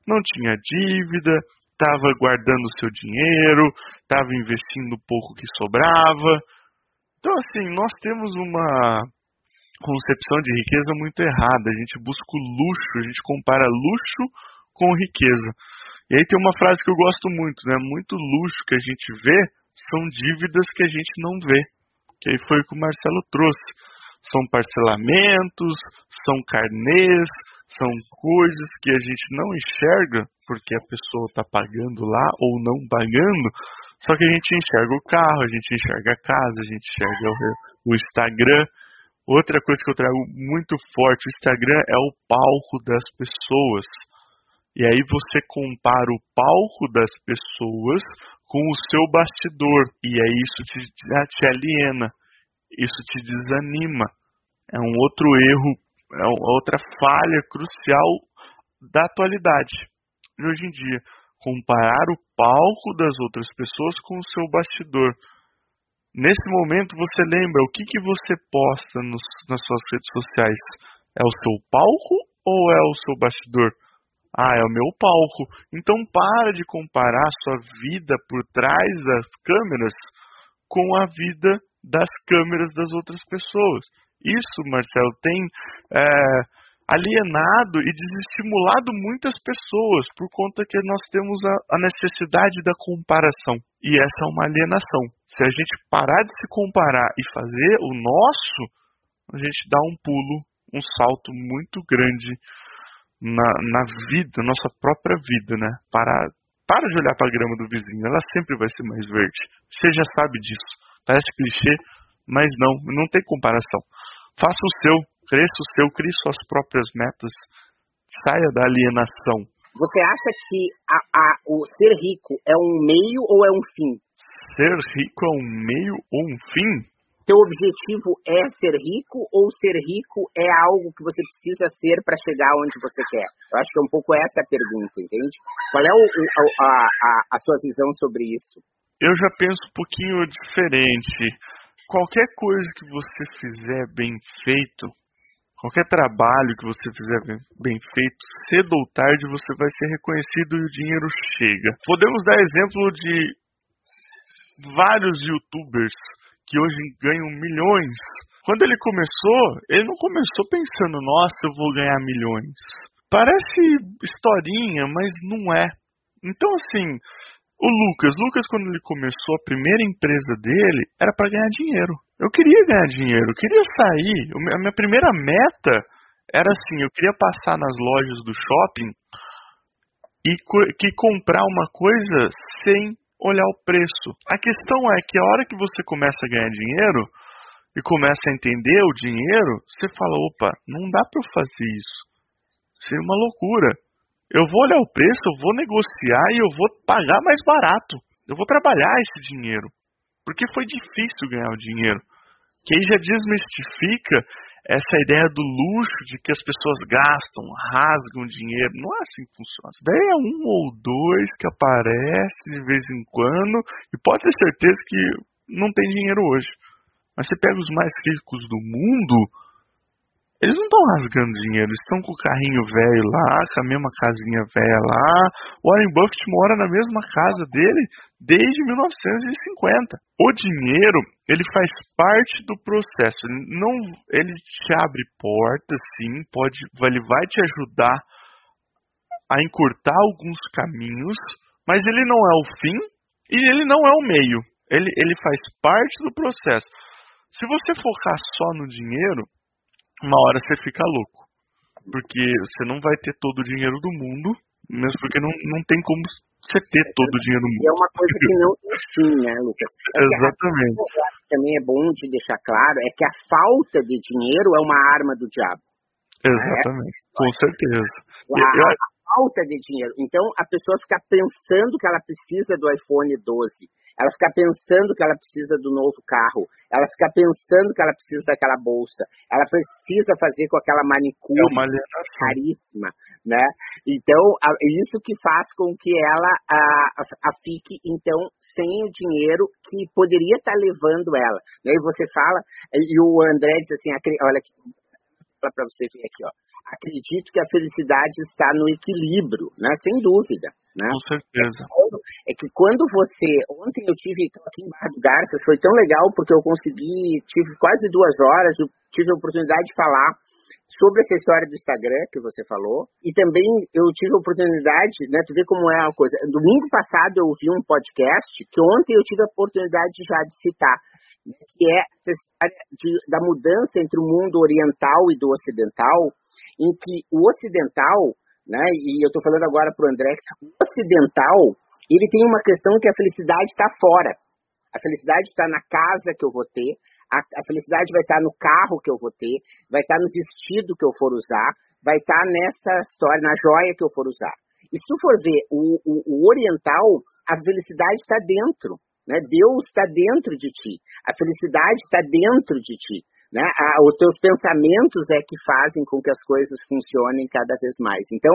Não tinha dívida, estava guardando seu dinheiro, estava investindo o pouco que sobrava. Então, assim, nós temos uma concepção de riqueza muito errada. A gente busca o luxo, a gente compara luxo com riqueza. E aí tem uma frase que eu gosto muito, né? Muito luxo que a gente vê são dívidas que a gente não vê. Que aí foi o que o Marcelo trouxe. São parcelamentos, são carnês, são coisas que a gente não enxerga porque a pessoa está pagando lá ou não pagando. Só que a gente enxerga o carro, a gente enxerga a casa, a gente enxerga o, Instagram. Outra coisa que eu trago muito forte, o Instagram é o palco das pessoas. E aí você compara o palco das pessoas com o seu bastidor. E aí isso te, te aliena, isso te desanima. É um outro erro, é outra falha crucial da atualidade. De hoje em dia, comparar o palco das outras pessoas com o seu bastidor. Nesse momento você lembra o que, que você posta nos, nas suas redes sociais? É o seu palco ou é o seu bastidor? Ah, é o meu palco. Então para de comparar sua vida por trás das câmeras com a vida das câmeras das outras pessoas. Isso, Marcelo, tem é, alienado e desestimulado muitas pessoas por conta que nós temos a, a, necessidade da comparação. E essa é uma alienação. Se a gente parar de se comparar e fazer o nosso, a gente dá um pulo, um salto muito grande na, na vida, nossa própria vida, né? Para, para de olhar para a grama do vizinho, ela sempre vai ser mais verde. Você já sabe disso. Parece clichê, mas não, não tem comparação. Faça o seu, cresça o seu, crie suas próprias metas, saia da alienação. Você acha que a, a, o ser rico é um meio ou é um fim? Ser rico é um meio ou um fim? Teu objetivo é ser rico ou ser rico é algo que você precisa ser para chegar onde você quer? Eu acho que é um pouco essa a pergunta, entende? Qual é o, a, a, a sua visão sobre isso? Eu já penso um pouquinho diferente. Qualquer coisa que você fizer bem feito, Qualquer trabalho que você fizer bem feito, cedo ou tarde você vai ser reconhecido e o dinheiro chega. Podemos dar exemplo de vários youtubers que hoje ganham milhões. Quando ele começou, ele não começou pensando, nossa, eu vou ganhar milhões. Parece historinha, mas não é. Então, assim, o Lucas, Lucas quando ele começou a primeira empresa dele, era para ganhar dinheiro. Eu queria ganhar dinheiro, eu queria sair. A minha primeira meta era assim, eu queria passar nas lojas do shopping e que comprar uma coisa sem olhar o preço. A questão é que a hora que você começa a ganhar dinheiro e começa a entender o dinheiro, você fala, opa, não dá para eu fazer isso. Seria uma loucura. Eu vou olhar o preço, eu vou negociar e eu vou pagar mais barato. Eu vou trabalhar esse dinheiro. Porque foi difícil ganhar o dinheiro. Que aí já desmistifica essa ideia do luxo de que as pessoas gastam, rasgam dinheiro. Não é assim que funciona. Daí é um ou dois que aparece de vez em quando e pode ter certeza que não tem dinheiro hoje. Mas você pega os mais ricos do mundo, eles não estão rasgando dinheiro, eles estão com o carrinho velho lá, com a mesma casinha velha lá. Warren Buffett mora na mesma casa dele desde 1950. O dinheiro, ele faz parte do processo. Ele não, ele te abre portas, sim, pode, ele vai te ajudar a encurtar alguns caminhos, mas ele não é o fim e ele não é o meio. Ele, ele faz parte do processo. Se você focar só no dinheiro, uma hora você fica louco. Porque você não vai ter todo o dinheiro do mundo, mesmo porque não, não tem como você ter todo o dinheiro do mundo. E é uma coisa que não tem fim, né, Lucas? É Exatamente. Que também é bom de deixar claro é que a falta de dinheiro é uma arma do diabo. Exatamente, é? com certeza. A, falta de dinheiro. Então a pessoa fica pensando que ela precisa do iPhone 12 ela fica pensando que ela precisa do novo carro, ela fica pensando que ela precisa daquela bolsa, ela precisa fazer com aquela manicure é caríssima, né? Então, a, isso que faz com que ela a, a, fique, então, sem o dinheiro que poderia estar tá levando ela. E aí você fala, e o André diz assim, olha aqui, para você ver aqui, ó acredito que a felicidade está no equilíbrio, né? Sem dúvida. Né? Com certeza. É que quando você. Ontem eu tive aqui em Barra do Garças, foi tão legal porque eu consegui, tive quase duas horas, eu tive a oportunidade de falar sobre essa história do Instagram que você falou. E também eu tive a oportunidade, né? Tu vê como é a coisa. Domingo passado eu ouvi um podcast que ontem eu tive a oportunidade já de citar né? que é essa história de, da mudança entre o mundo oriental e do ocidental, em que o ocidental, né, e eu estou falando agora para o André, o ocidental, ele tem uma questão que a felicidade está fora. A felicidade está na casa que eu vou ter, a, a, felicidade vai estar tá no carro que eu vou ter, vai estar tá no vestido que eu for usar, vai estar tá nessa história, na joia que eu for usar. E se tu for ver o, o, o oriental, a felicidade está dentro. Né? Deus está dentro de ti. A felicidade está dentro de ti. Né? Os teus pensamentos é que fazem com que as coisas funcionem cada vez mais. Então,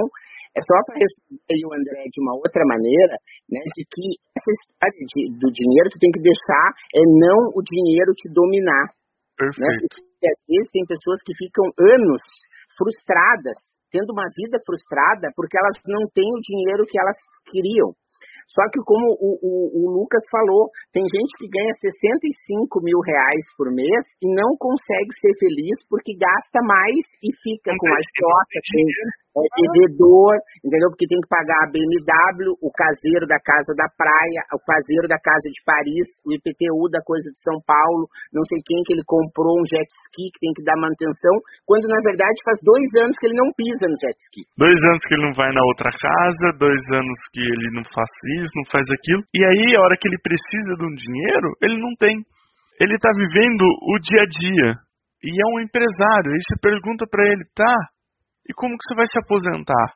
é só para responder o André de uma outra maneira, né, de que essa história de, do dinheiro tu tem que deixar é não o dinheiro te dominar. Né? Perfeito. Né? Porque às vezes tem pessoas que ficam anos frustradas, tendo uma vida frustrada porque elas não têm o dinheiro que elas queriam. Só que como o, o, o, Lucas falou, tem gente que ganha 65 mil reais por mês e não consegue ser feliz porque gasta mais e fica com a com é devedor, entendeu? Porque tem que pagar a BMW, o caseiro da casa da praia, o caseiro da casa de Paris, o IPTU da coisa de São Paulo, não sei quem que ele comprou um jet ski que tem que dar manutenção, quando na verdade faz dois anos que ele não pisa no jet ski. Dois anos que ele não vai na outra casa, dois anos que ele não faz isso, não faz aquilo, e aí a hora que ele precisa de um dinheiro, ele não tem. Ele está vivendo o dia a dia. E é um empresário. Aí você pergunta para ele, tá, e como que você vai se aposentar?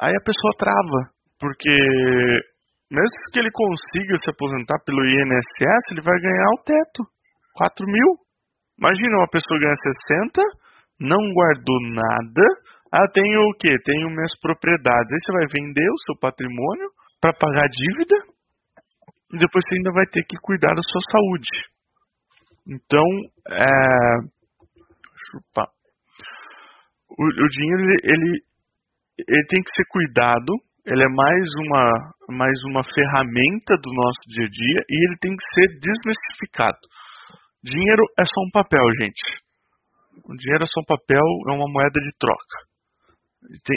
Aí a pessoa trava, porque mesmo que ele consiga se aposentar pelo INSS, ele vai ganhar o teto, 4 mil. Imagina uma pessoa ganha 60, não guardou nada, ah, tem o quê? Tem minhas propriedades. Aí você vai vender o seu patrimônio para pagar a dívida e depois você ainda vai ter que cuidar da sua saúde. Então, é... Chupa o, o dinheiro ele, ele tem que ser cuidado, ele é mais uma, mais uma ferramenta do nosso dia a dia e ele tem que ser desmistificado. Dinheiro é só um papel, gente. O dinheiro é só um papel, é uma moeda de troca.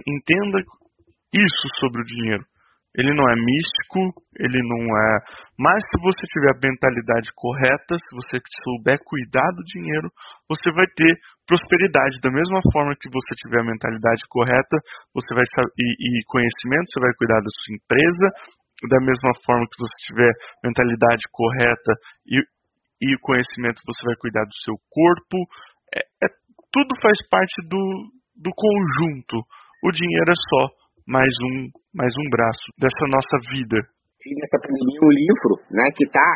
Entenda isso sobre o dinheiro. Ele não é místico, ele não é. Mas se você tiver a mentalidade correta, se você souber cuidar do dinheiro, você vai ter prosperidade. Da mesma forma que você tiver a mentalidade correta, você vai e, e conhecimento, você vai cuidar da sua empresa. Da mesma forma que você tiver mentalidade correta e, e conhecimento, você vai cuidar do seu corpo. É, é, tudo faz parte do, do conjunto. O dinheiro é só mais um mais um braço dessa nossa vida. E nessa pandemia, um livro, né, que tá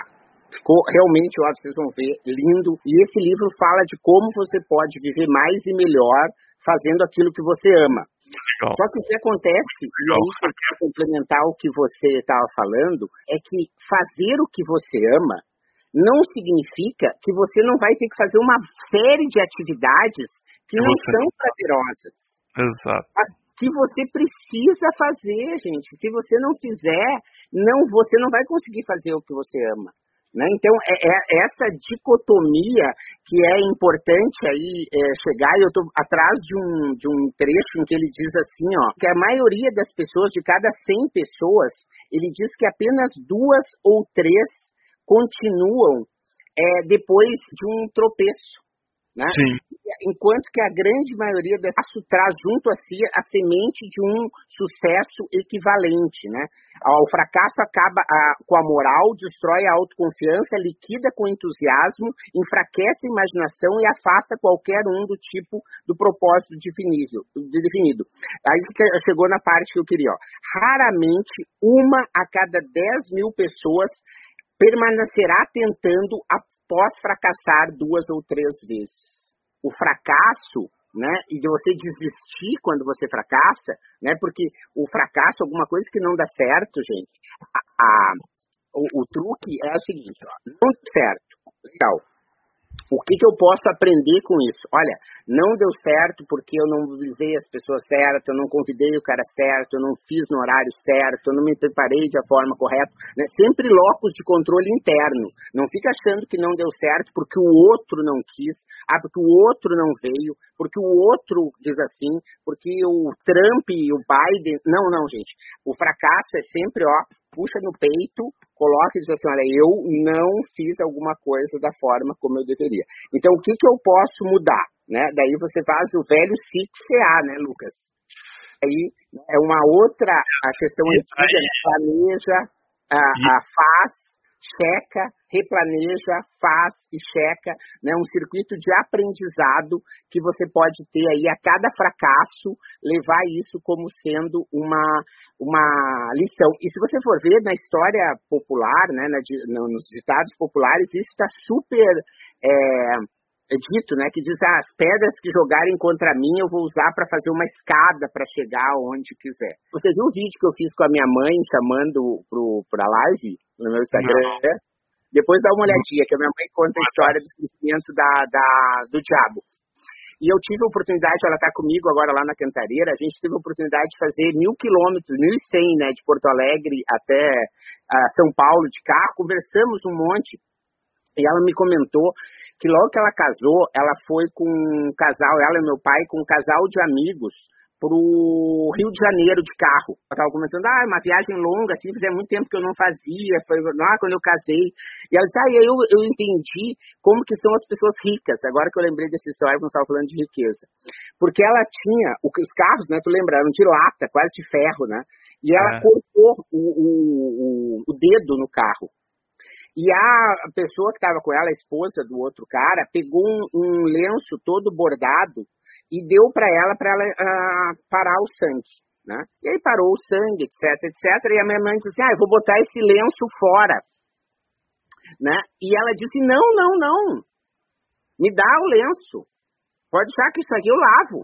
ficou realmente, ó, vocês vão ver, lindo. E esse livro fala de como você pode viver mais e melhor fazendo aquilo que você ama. Legal. Só que o que acontece, e aí para complementar o que você estava falando, é que fazer o que você ama não significa que você não vai ter que fazer uma série de atividades que não você... são prazerosas. Exato que você precisa fazer, gente. Se você não fizer, não você não vai conseguir fazer o que você ama. Né? Então, é, é, essa dicotomia que é importante aí é, chegar, eu estou atrás de um, de um trecho em que ele diz assim, ó, que a maioria das pessoas, de cada 100 pessoas, ele diz que apenas duas ou três continuam é, depois de um tropeço. Né? Enquanto que a grande maioria das traz junto a si a semente de um sucesso equivalente. Né? O fracasso acaba a, com a moral, destrói a autoconfiança, liquida com entusiasmo, enfraquece a imaginação e afasta qualquer um do tipo do propósito definido. definido. Aí chegou na parte que eu queria. Ó. Raramente uma a cada 10 mil pessoas permanecerá tentando após fracassar duas ou três vezes. O fracasso, né, e de você desistir quando você fracassa, né, porque o fracasso, alguma coisa que não dá certo, gente, a, a, o, o, truque é o seguinte, ó, não dá certo, legal, o que, que eu posso aprender com isso? Olha, não deu certo porque eu não mobilizei as pessoas certas, eu não convidei o cara certo, eu não fiz no horário certo, eu não me preparei da forma correta. Né? Sempre locos de controle interno. Não fica achando que não deu certo porque o outro não quis, ah, porque o outro não veio, porque o outro diz assim, porque o Trump e o Biden. Não, não, gente. O fracasso é sempre, ó, puxa no peito, coloca e diz assim, olha, eu não fiz alguma coisa da forma como eu deveria. Então, o que, que eu posso mudar? Né? Daí você faz o velho CA, né, Lucas? Aí é uma outra a questão antiga, né? planeja, a, a faz, checa, replaneja, faz e checa, né, um circuito de aprendizado que você pode ter aí a cada fracasso, levar isso como sendo uma, uma lição. E se você for ver na história popular, né, na, nos ditados populares, isso está super é, é dito, né, que diz ah, as pedras que jogarem contra mim eu vou usar para fazer uma escada para chegar onde quiser. Você viu o vídeo que eu fiz com a minha mãe chamando para a live no meu Instagram? Não. Depois dá uma olhadinha, que a minha mãe conta a história do crescimento da, da, do diabo. E eu tive a oportunidade, ela está comigo agora lá na Cantareira, a gente teve a oportunidade de fazer mil quilômetros, mil e cem, né, de Porto Alegre até uh, São Paulo de carro, conversamos um monte, e ela me comentou que logo que ela casou, ela foi com um casal, ela e meu pai, com um casal de amigos, pro Rio de Janeiro de carro. Eu tava comentando, ah, uma viagem longa, assim, fazia muito tempo que eu não fazia, foi lá quando eu casei. E ela disse, ah, eu, eu entendi como que são as pessoas ricas, agora que eu lembrei dessa história, quando estava falando de riqueza. Porque ela tinha, os carros, né, tu lembra, eram de lata, quase de ferro, né? E ela é. cortou o, o, o, o dedo no carro. E a pessoa que estava com ela, a esposa do outro cara, pegou um, um lenço todo bordado e deu para ela para ela uh, parar o sangue. Né? E aí parou o sangue, etc, etc. E a minha mãe disse assim, ah, eu vou botar esse lenço fora. Né? E ela disse, não, não, não. Me dá o lenço. Pode deixar que isso aqui eu lavo.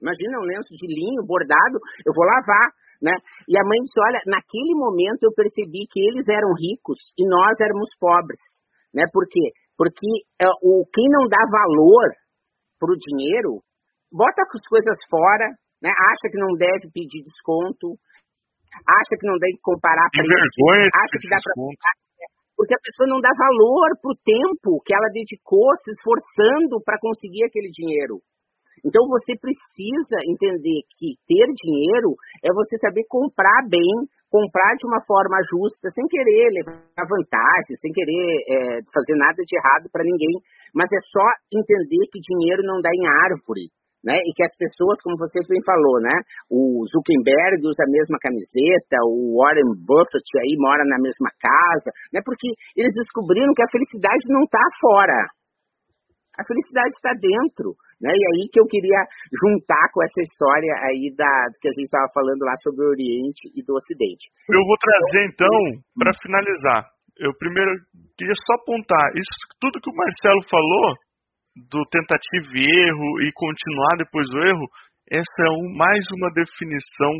Imagina um lenço de linho bordado, eu vou lavar. Né? E a mãe disse, olha, naquele momento eu percebi que eles eram ricos e nós éramos pobres. Né? Por quê? Porque uh, o, quem não dá valor para o dinheiro bota as coisas fora, né? acha que não deve pedir desconto, acha que não deve comparar preço, acha que dá para porque a pessoa não dá valor para o tempo que ela dedicou se esforçando para conseguir aquele dinheiro. Então você precisa entender que ter dinheiro é você saber comprar bem, comprar de uma forma justa, sem querer levar vantagem, sem querer é, fazer nada de errado para ninguém, mas é só entender que dinheiro não dá em árvore né? E que as pessoas, como você bem falou, né? O Zuckerberg usa a mesma camiseta, o Warren Buffett aí mora na mesma casa, né? Porque eles descobriram que a felicidade não está fora. A felicidade está dentro. Né? E aí que eu queria juntar com essa história aí da que a gente estava falando lá sobre o Oriente e do Ocidente. Eu vou trazer então, para finalizar. Eu primeiro queria só apontar isso tudo que o Marcelo falou do tentativa e erro e continuar depois do erro, essa é um, mais uma definição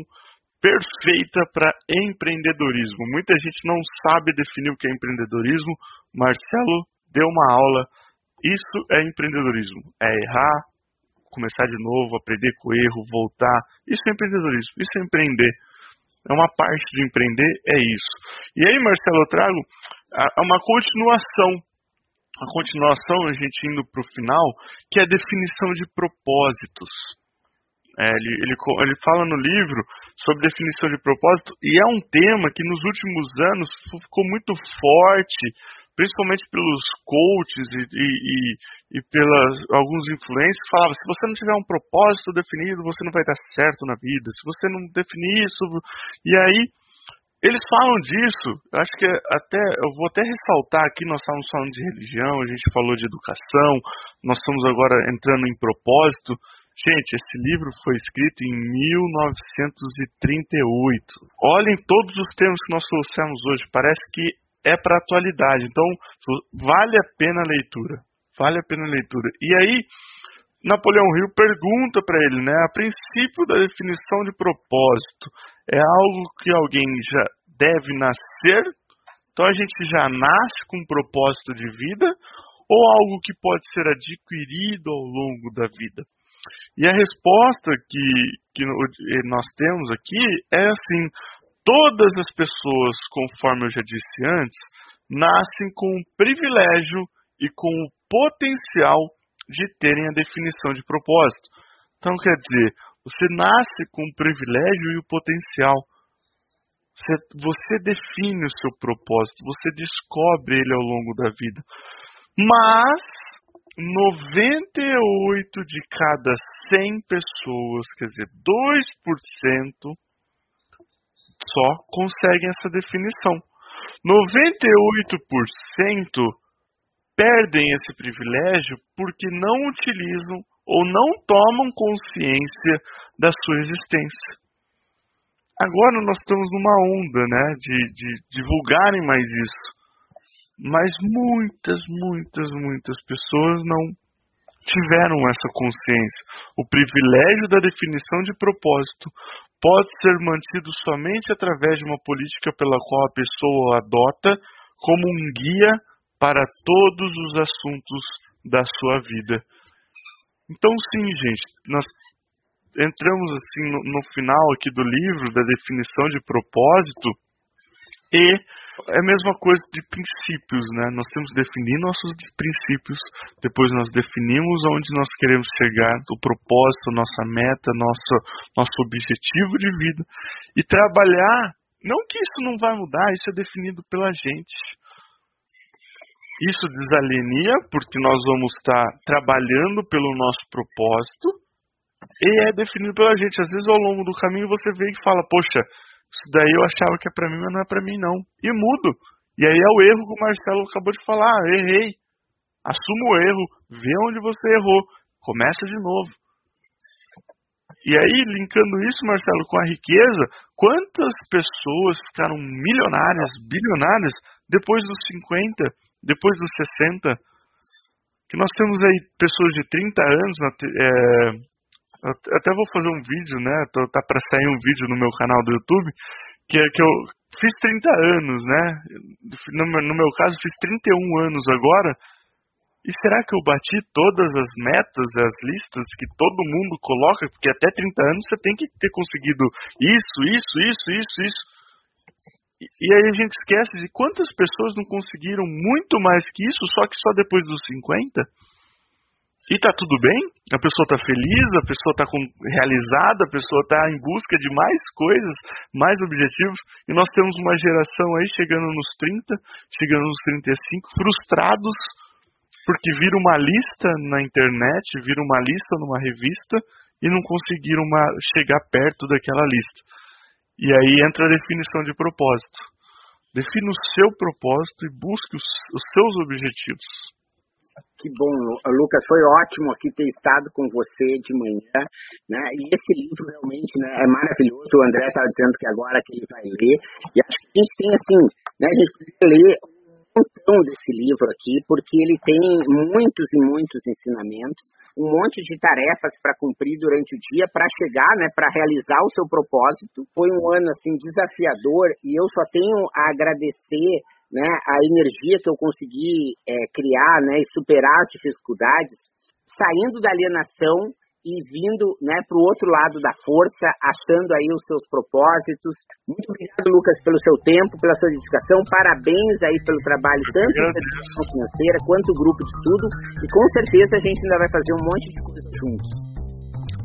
perfeita para empreendedorismo. Muita gente não sabe definir o que é empreendedorismo. Marcelo deu uma aula. Isso é empreendedorismo. É errar, começar de novo, aprender com o erro, voltar. Isso é empreendedorismo. Isso é empreender. É uma parte de empreender, é isso. E aí, Marcelo, eu trago uma continuação a continuação, a gente indo para o final, que é a definição de propósitos. É, ele, ele, ele fala no livro sobre definição de propósito e é um tema que nos últimos anos ficou muito forte, principalmente pelos coaches e, e, e, pelas alguns influencers que falavam, se você não tiver um propósito definido, você não vai dar certo na vida, se você não definir isso, e aí eles falam disso, acho que até eu vou até ressaltar aqui, nós estamos falando de religião, a gente falou de educação, nós estamos agora entrando em propósito. Gente, esse livro foi escrito em 1938. Olhem todos os termos que nós trouxemos hoje, parece que é para atualidade. Então, vale a pena a leitura. Vale a pena a leitura. E aí, Napoleão Hill pergunta para ele, né, a princípio da definição de propósito, é algo que alguém já deve nascer? Então a gente já nasce com um propósito de vida ou algo que pode ser adquirido ao longo da vida? E a resposta que, que nós temos aqui é assim: todas as pessoas, conforme eu já disse antes, nascem com o privilégio e com o potencial de terem a definição de propósito. Então, quer dizer, você nasce com o privilégio e o potencial. Você, você define o seu propósito, você descobre ele ao longo da vida. Mas 98 de cada 100 pessoas, quer dizer, 2%, só conseguem essa definição. 98% perdem esse privilégio porque não utilizam ou não tomam consciência da sua existência. Agora nós estamos numa onda né, de, de divulgarem mais isso. Mas muitas, muitas, muitas pessoas não tiveram essa consciência. O privilégio da definição de propósito pode ser mantido somente através de uma política pela qual a pessoa adota como um guia para todos os assuntos da sua vida. Então, sim, gente, nós entramos assim no, no final aqui do livro da definição de propósito e é a mesma coisa de princípios, né? Nós temos que definir nossos princípios, depois nós definimos onde nós queremos chegar, o propósito, nossa meta, nosso, nosso objetivo de vida e trabalhar. Não que isso não vai mudar, isso é definido pela gente. Isso desalienia porque nós vamos estar trabalhando pelo nosso propósito e é definido pela gente. Às vezes ao longo do caminho você vê e fala, poxa, isso daí eu achava que é para mim, mas não é para mim não. E mudo. E aí é o erro que o Marcelo acabou de falar, ah, errei. Assuma o erro, vê onde você errou, começa de novo. E aí, linkando isso, Marcelo, com a riqueza, quantas pessoas ficaram milionárias, bilionárias, depois dos 50? Depois dos 60, que nós temos aí pessoas de 30 anos, é, até vou fazer um vídeo, né? Tá para sair um vídeo no meu canal do YouTube, que, que eu fiz 30 anos, né? No, no meu caso, fiz 31 anos agora. E será que eu bati todas as metas, as listas que todo mundo coloca? Porque até 30 anos você tem que ter conseguido isso, isso, isso, isso, isso. E aí a gente esquece de quantas pessoas não conseguiram muito mais que isso, só que só depois dos 50. E tá tudo bem, a pessoa tá feliz, a pessoa tá realizada, a pessoa tá em busca de mais coisas, mais objetivos, e nós temos uma geração aí chegando nos 30, chegando nos 35, frustrados, porque viram uma lista na internet, viram uma lista numa revista e não conseguiram uma, chegar perto daquela lista. E aí entra a definição de propósito. Defina o seu propósito e busque os, os seus objetivos. Que bom, Lucas, foi ótimo aqui ter estado com você de manhã, né? E esse livro realmente né, é maravilhoso. O André estava dizendo que agora que ele vai ler. E acho que a gente tem assim, né? A gente ler montão desse livro aqui, porque ele tem muitos e muitos ensinamentos, um monte de tarefas para cumprir durante o dia para chegar, né, para realizar o seu propósito. Foi um ano assim desafiador e eu só tenho a agradecer né, a energia que eu consegui é, criar né, e superar as dificuldades, saindo da alienação e vindo né, para o outro lado da força, achando aí os seus propósitos. Muito obrigado, Lucas, pelo seu tempo, pela sua dedicação. Parabéns aí pelo trabalho, tanto da educação financeira quanto o grupo de estudo. E com certeza a gente ainda vai fazer um monte de coisas juntos.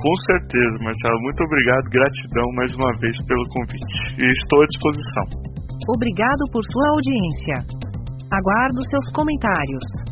Com certeza, Marcelo. Muito obrigado. Gratidão mais uma vez pelo convite. E estou à disposição. Obrigado por sua audiência. Aguardo seus comentários.